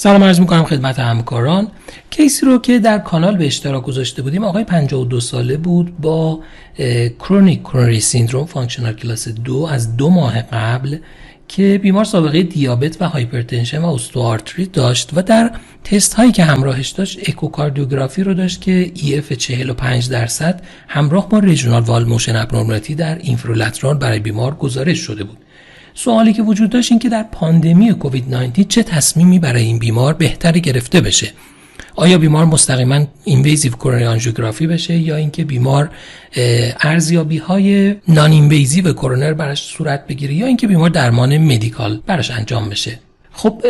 سلام عرض می‌کنم خدمت همکاران. case ی رو که در کانال به اشتراک گذاشته بودیم آقای 52 ساله بود با chronic coronary syndrome functional class دو از دو ماه قبل که بیمار سابقه دیابت و hypertension و استئوآرتریت داشت و در تست هایی که همراهش داشت اکوکاردیوگرافی رو داشت که EF 45 درصد همراه با regional wall motion abnormality در inferolateral برای بیمار گزارش شده بود. سوالی که وجود داشت این که در پاندمی کووید 19 چه تصمیمی برای این بیمار بهتر گرفته بشه؟ آیا بیمار مستقیما invasive coronary angiography بشه یا اینکه بیمار ارزیابی های non-invasive کرونر براش صورت بگیره یا اینکه بیمار درمان medical براش انجام بشه؟ خب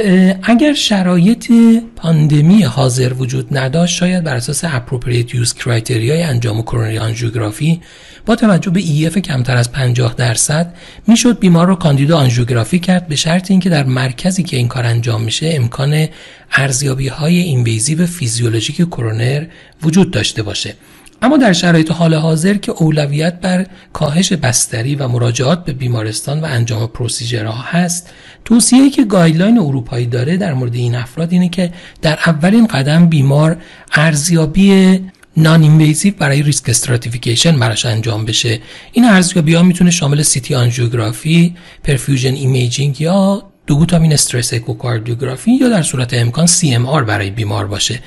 اگر شرایط پاندمی حاضر وجود نداشت شاید بر اساس appropriate use criteria ی انجام coronary angiography با توجه به EF کمتر از 50 درصد می‌شد بیمار رو کاندید آنژیوگرافی کرد به شرط اینکه در مرکزی که این کار انجام میشه امکان ارزیابی های invasive فیزیولوژیک کرونر وجود داشته باشه. اما در شرایط حال حاضر که اولویت بر کاهش بستری و مراجعات به بیمارستان و انجام procedure ها هست توصیه‌ای که guideline اروپایی داره در مورد این افراد اینه که در اولین قدم بیمار ارزیابی non-invasive برای risk stratification براش انجام بشه. این ارزیابی ها می‌تونه شامل CT آنژیوگرافی perfusion imaging یا dobutamine stress echocardiography یا در صورت امکان CMR برای بیمار باشه.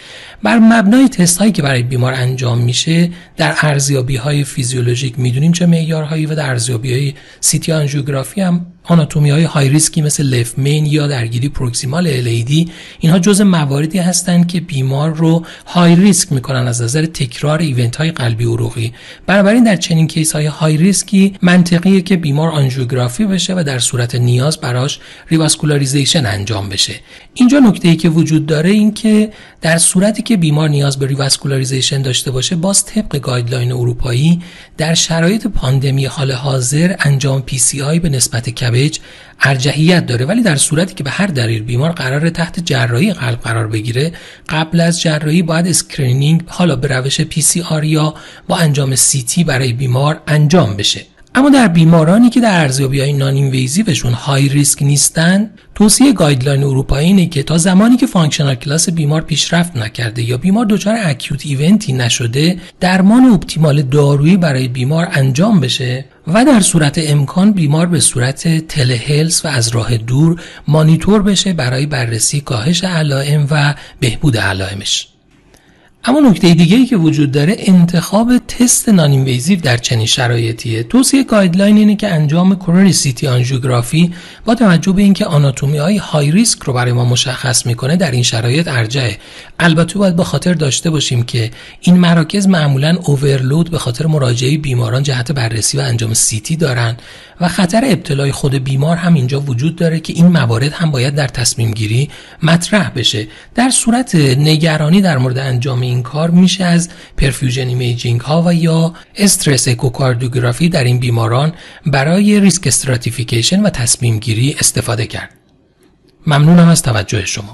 بر مبنای تست هایی که برای بیمار انجام میشه در ارزیابی های فیزیولوژیک می‌دونیم چه معیارهایی و در ارزیابی های CT آنژیوگرافی هم آناتومی های high risk ی مثل left main یا درگیری proximal LAD اینها جز مواردی هستند که بیمار رو high risk می‌کنن از نظر تکرار event های قلبی عروقی. بنابراین در چنین case های high risk ی منطقیه که بیمار آنژیوگرافی بشه و در صورت نیاز براش revascularization انجام بشه. اینجا نکته ای که وجود داره این که در صورتی که بیمار نیاز به revascularization داشته باشه باز طبق guideline اروپایی در شرایط پاندمی حال حاضر انجام PCI به نسبت CABG ارجحیت داره. ولی در صورتی که به هر دلیل بیمار قراره تحت جراحی قلب قرار بگیره قبل از جراحی باید screening حالا به روش PCR یا با انجام CT برای بیمار انجام بشه. اما در بیمارانی که در ارزیابی های non-invasive شون high risk نیستن توصیه guideline اروپایی اینه که تا زمانی که functional class بیمار پیشرفت نکرده یا بیمار دچار acute event ی نشده درمان optimal دارویی برای بیمار انجام بشه و در صورت امکان بیمار به صورت telehealth و از راه دور مانیتور بشه برای بررسی کاهش علائم و بهبود علائمش. اما نکته دیگه ای که وجود داره انتخاب تست non در چنین شرایطیه. توصیه guideline اینه که انجام coronary CT angiography با توجه به اینکه آناتومی های high risk رو برای ما مشخص می‌کنه در این شرایط ارجعه. البته باید به خاطر داشته باشیم که این مراکز معمولا overload به خاطر مراجعه بیماران جهت بررسی و انجام CT دارن. و خطر ابتلای خود بیمار هم اینجا وجود داره که این موارد هم باید در تصمیم گیری مطرح بشه. در صورت نگرانی در مورد انجام این کار میشه از perfusion imaging ها و یا stress echocardiography در این بیماران برای risk stratification و تصمیم گیری استفاده کرد. ممنونم از توجه شما.